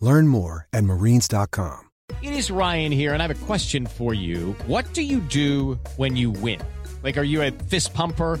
Learn more at marines.com. It is Ryan here, and I have a question for you. What do you do when you win? Like, are you a fist pumper?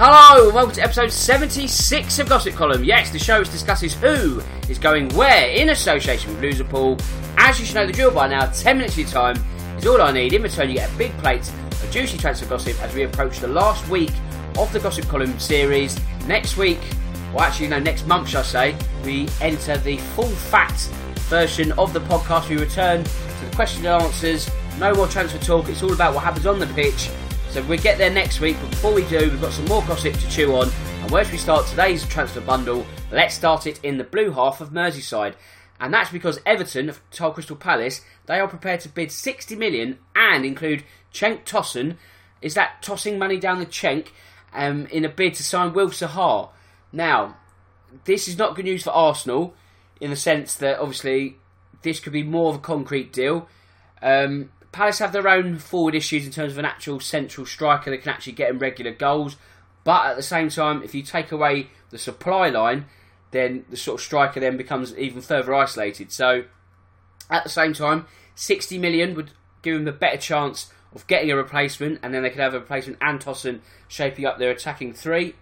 Hello, and welcome to episode 76 of Gossip Column. Yes, the show which discusses who is going where in association with Liverpool. As you should know the drill by now, 10 minutes of your time is all I need. In return, you get a big plate of juicy transfer gossip as we approach the last week of the Gossip Column series. Next week, well, actually, no, next month, shall I say, we enter the full fat version of the podcast. We return to the question and answers. No more transfer talk. It's all about what happens on the pitch. So we get there next week, but before we do, we've got some more gossip to chew on. And where should we start today's transfer bundle? Let's start it in the blue half of Merseyside. And that's because Everton of told Crystal Palace they are prepared to bid 60 million and include Cenk Tosun. Is that tossing money down the Cenk um, in a bid to sign Wilf Zaha? Now, this is not good news for Arsenal in the sense that obviously this could be more of a concrete deal. Um, Palace have their own forward issues in terms of an actual central striker that can actually get in regular goals. But at the same time, if you take away the supply line, then the sort of striker then becomes even further isolated. So at the same time, 60 million would give them the better chance of getting a replacement, and then they could have a replacement and Tosun shaping up their attacking three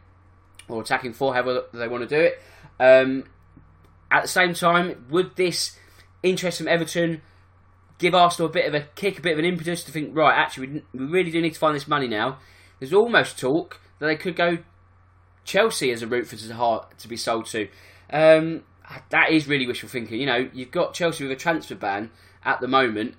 or attacking four, however they want to do it. Um, at the same time, would this interest from Everton give Arsenal a bit of a kick, a bit of an impetus to think, right, actually, we, really do need to find this money now? There's almost talk that they could go Chelsea as a route for Zaha to be sold to. Um, that is really wishful thinking. You know, you've got Chelsea with a transfer ban at the moment.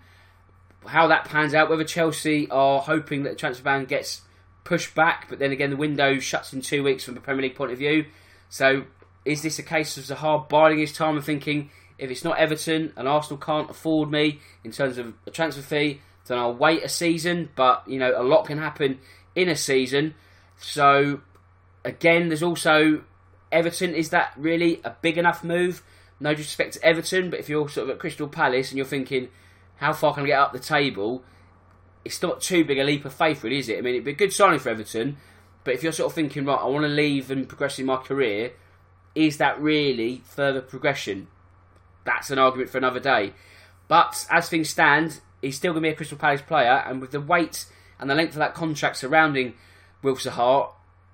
How that pans out, whether Chelsea are hoping that the transfer ban gets pushed back, but then again, the window shuts in two weeks from a Premier League point of view. So, is this a case of Zaha biding his time and thinking, if it's not Everton and Arsenal can't afford me in terms of a transfer fee, then I'll wait a season. But you know, a lot can happen in a season. So again, there's also Everton. Is that really a big enough move? No disrespect to Everton, but if you're sort of at Crystal Palace and you're thinking, how far can I get up the table? It's not too big a leap of faith, really, is it? I mean, it'd be a good signing for Everton, but if you're sort of thinking, right, I want to leave and progress in my career, is that really further progression? That's an argument for another day. But as things stand, he's still going to be a Crystal Palace player, and with the weight and the length of that contract surrounding Wilf Zaha,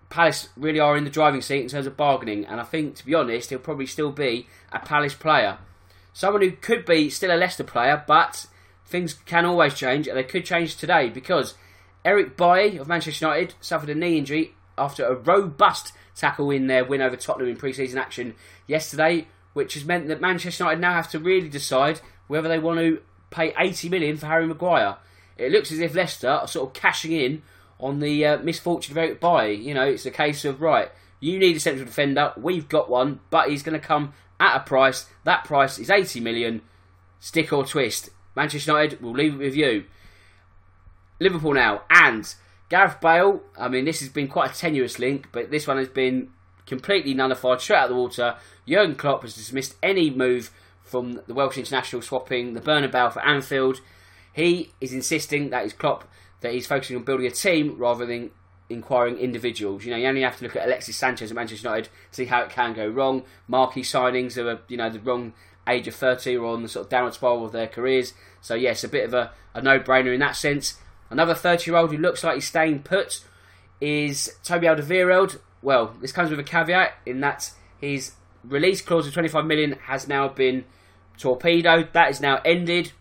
Palace really are in the driving seat in terms of bargaining. And I think, to be honest, he'll probably still be a Palace player. Someone who could be still a Leicester player, but things can always change, and they could change today because Eric Bailly of Manchester United suffered a knee injury after a robust tackle in their win over Tottenham in pre-season action yesterday which has meant that Manchester United now have to really decide whether they want to pay 80 million for Harry Maguire. It looks as if Leicester are sort of cashing in on the uh, misfortune of Eric Bailly. You know, it's a case of right, you need a central defender, we've got one, but he's going to come at a price. That price is 80 million. Stick or twist. Manchester United will leave it with you. Liverpool now and Gareth Bale. I mean, this has been quite a tenuous link, but this one has been completely nullified, straight out of the water. Jurgen Klopp has dismissed any move from the Welsh international swapping the Bernabeu for Anfield. He is insisting that is Klopp that he's focusing on building a team rather than inquiring individuals. You know, you only have to look at Alexis Sanchez at Manchester United to see how it can go wrong. Marquee signings are, you know, the wrong age of 30 or on the sort of downward spiral of their careers. So, yes, a bit of a, a no brainer in that sense. Another 30 year old who looks like he's staying put is Toby Alderweireld. Well, this comes with a caveat in that his release clause of 25 million has now been torpedoed. That is now ended.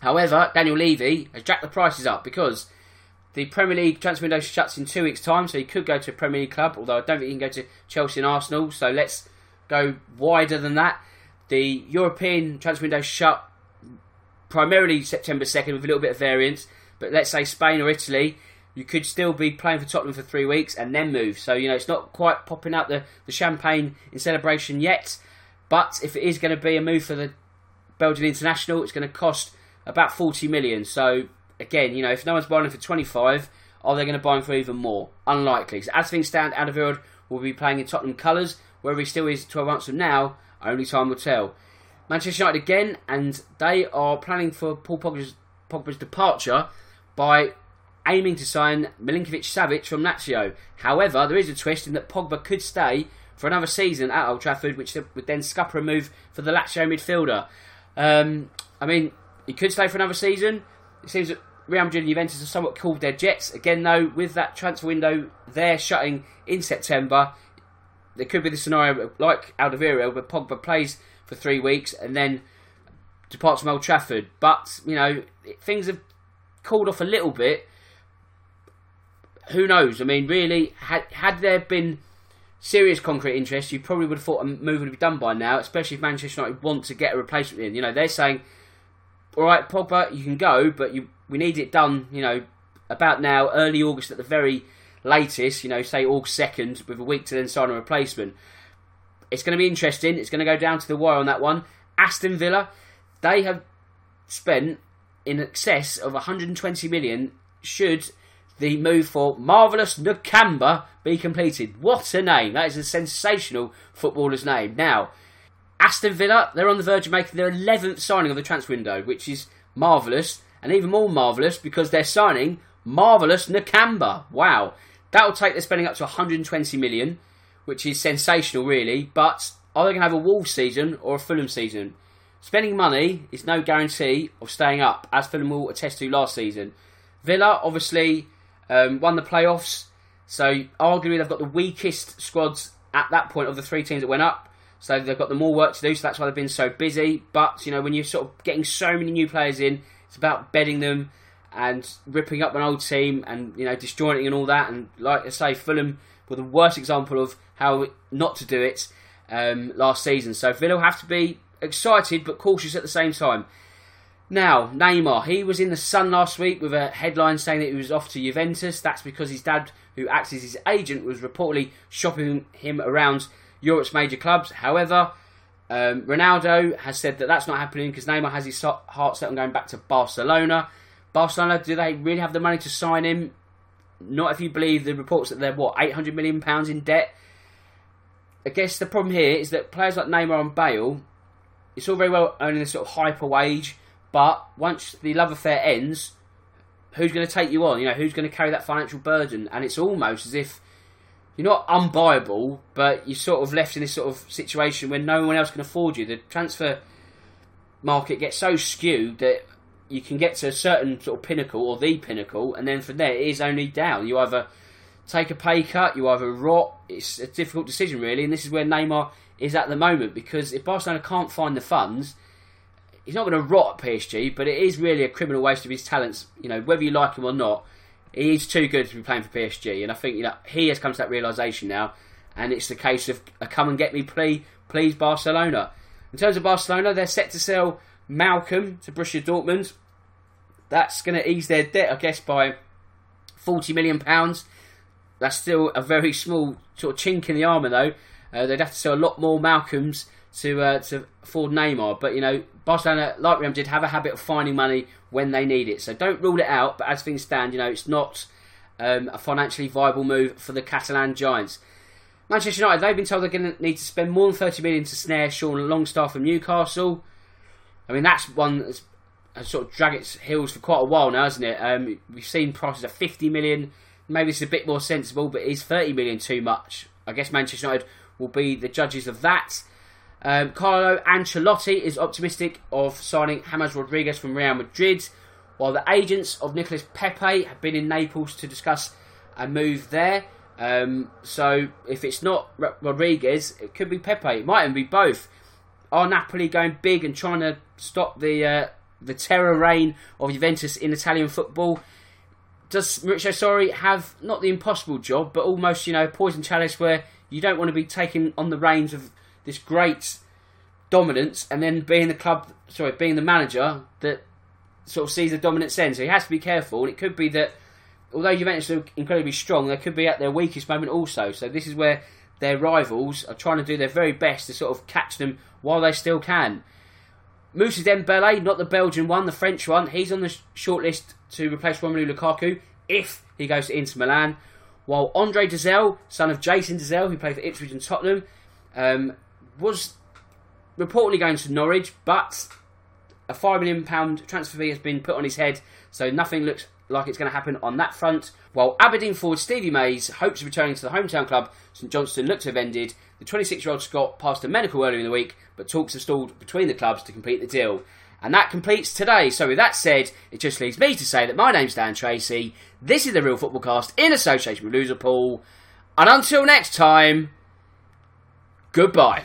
However, Daniel Levy has jacked the prices up because the Premier League transfer window shuts in two weeks' time, so he could go to a Premier League club, although I don't think he can go to Chelsea and Arsenal, so let's go wider than that. The European transfer window shut primarily September 2nd with a little bit of variance, but let's say Spain or Italy, you could still be playing for Tottenham for three weeks and then move. So, you know, it's not quite popping out the, the champagne in celebration yet, but if it is going to be a move for the Belgian international, it's going to cost about 40 million. So, again, you know, if no one's buying him for 25, are they going to buy him for even more? Unlikely. So, as things stand, Alderweireld will be playing in Tottenham colours. Whether he still is 12 months from now, only time will tell. Manchester United again, and they are planning for Paul Pogba's, Pogba's departure by aiming to sign Milinkovic Savic from Lazio. However, there is a twist in that Pogba could stay for another season at Old Trafford, which would then scupper a move for the Lazio midfielder. Um, I mean, he could stay for another season. It seems that Real Madrid and Juventus have somewhat cooled their jets. Again, though, with that transfer window there shutting in September, there could be the scenario like Alderweireld where Pogba plays for three weeks and then departs from Old Trafford. But, you know, things have cooled off a little bit. Who knows? I mean, really, had, had there been serious concrete interest, you probably would have thought a move would be done by now, especially if Manchester United want to get a replacement in. You know, they're saying, all right, Pogba, you can go, but you, we need it done, you know, about now, early August at the very latest, you know, say August 2nd, with a week to then sign a replacement. It's going to be interesting. It's going to go down to the wire on that one. Aston Villa, they have spent in excess of 120 million should the move for Marvellous Nakamba be completed. What a name! That is a sensational footballer's name. Now, Aston Villa, they're on the verge of making their 11th signing of the transfer window, which is marvellous, and even more marvellous because they're signing Marvellous Nakamba. Wow. That will take their spending up to 120 million, which is sensational, really. But are they going to have a Wolves season or a Fulham season? Spending money is no guarantee of staying up, as Fulham will attest to last season. Villa, obviously, um, won the playoffs, so arguably they've got the weakest squads at that point of the three teams that went up. So they've got the more work to do, so that's why they've been so busy. But you know, when you're sort of getting so many new players in, it's about bedding them and ripping up an old team and you know disjointing and all that. And like I say, Fulham were the worst example of how not to do it um, last season. So Villa will have to be excited but cautious at the same time. Now, Neymar, he was in the Sun last week with a headline saying that he was off to Juventus. That's because his dad, who acts as his agent, was reportedly shopping him around Europe's major clubs. However, um, Ronaldo has said that that's not happening because Neymar has his heart set on going back to Barcelona. Barcelona, do they really have the money to sign him? Not if you believe the reports that they're, what, £800 million in debt? I guess the problem here is that players like Neymar and Bale, it's all very well earning this sort of hyper wage but once the love affair ends, who's going to take you on? You know, who's going to carry that financial burden? And it's almost as if you're not unbuyable, but you're sort of left in this sort of situation where no one else can afford you. The transfer market gets so skewed that you can get to a certain sort of pinnacle or the pinnacle, and then from there it is only down. You either take a pay cut, you either rot. It's a difficult decision, really, and this is where Neymar is at the moment because if Barcelona can't find the funds he's not going to rot at PSG, but it is really a criminal waste of his talents. You know, whether you like him or not, he's too good to be playing for PSG. And I think you know he has come to that realization now, and it's the case of a come and get me plea, please Barcelona. In terms of Barcelona, they're set to sell Malcom to Borussia Dortmund. That's going to ease their debt, I guess, by forty million pounds. That's still a very small sort of chink in the armour, though. Uh, they'd have to sell a lot more Malcoms to uh, to afford Neymar. But you know, Barcelona, like Real Madrid, have a habit of finding money when they need it. So don't rule it out. But as things stand, you know, it's not um, a financially viable move for the Catalan Giants. Manchester United, they've been told they're going to need to spend more than 30 million to snare Sean Longstaff from Newcastle. I mean, that's one that's has sort of dragged its heels for quite a while now, hasn't it? Um, we've seen prices at 50 million. Maybe it's a bit more sensible, but is 30 million too much? I guess Manchester United will be the judges of that. Um, Carlo Ancelotti is optimistic of signing James Rodriguez from Real Madrid, while the agents of Nicolas Pepe have been in Naples to discuss a move there. Um, so if it's not Rodriguez, it could be Pepe. It might even be both. Are Napoli going big and trying to stop the uh, the terror reign of Juventus in Italian football? Does Maurizio Sarri have not the impossible job, but almost you know poison chalice where you don't want to be taking on the reins of this great dominance and then being the club, sorry, being the manager that sort of sees the dominance end. So he has to be careful, and it could be that although Juventus are incredibly strong, they could be at their weakest moment also. So this is where their rivals are trying to do their very best to sort of catch them while they still can. Moussa Dembele, not the Belgian one, the French one, he's on the shortlist to replace Romelu Lukaku if he goes to Inter Milan. While Andre Dozzell, son of Jason Dozzell, who played for Ipswich and Tottenham, um, was reportedly going to Norwich, but a £5 million transfer fee has been put on his head, so nothing looks like it's going to happen on that front. While Aberdeen forward Stevie May's hopes of returning to the hometown club, St Johnstone looks to have ended. The 26 year old Scot passed a medical earlier in the week, but talks have stalled between the clubs to complete the deal. And that completes today. So, with that said, it just leaves me to say that my name's Dan Tracy. This is the Real Football Cast in association with Loserpool. And until next time, goodbye.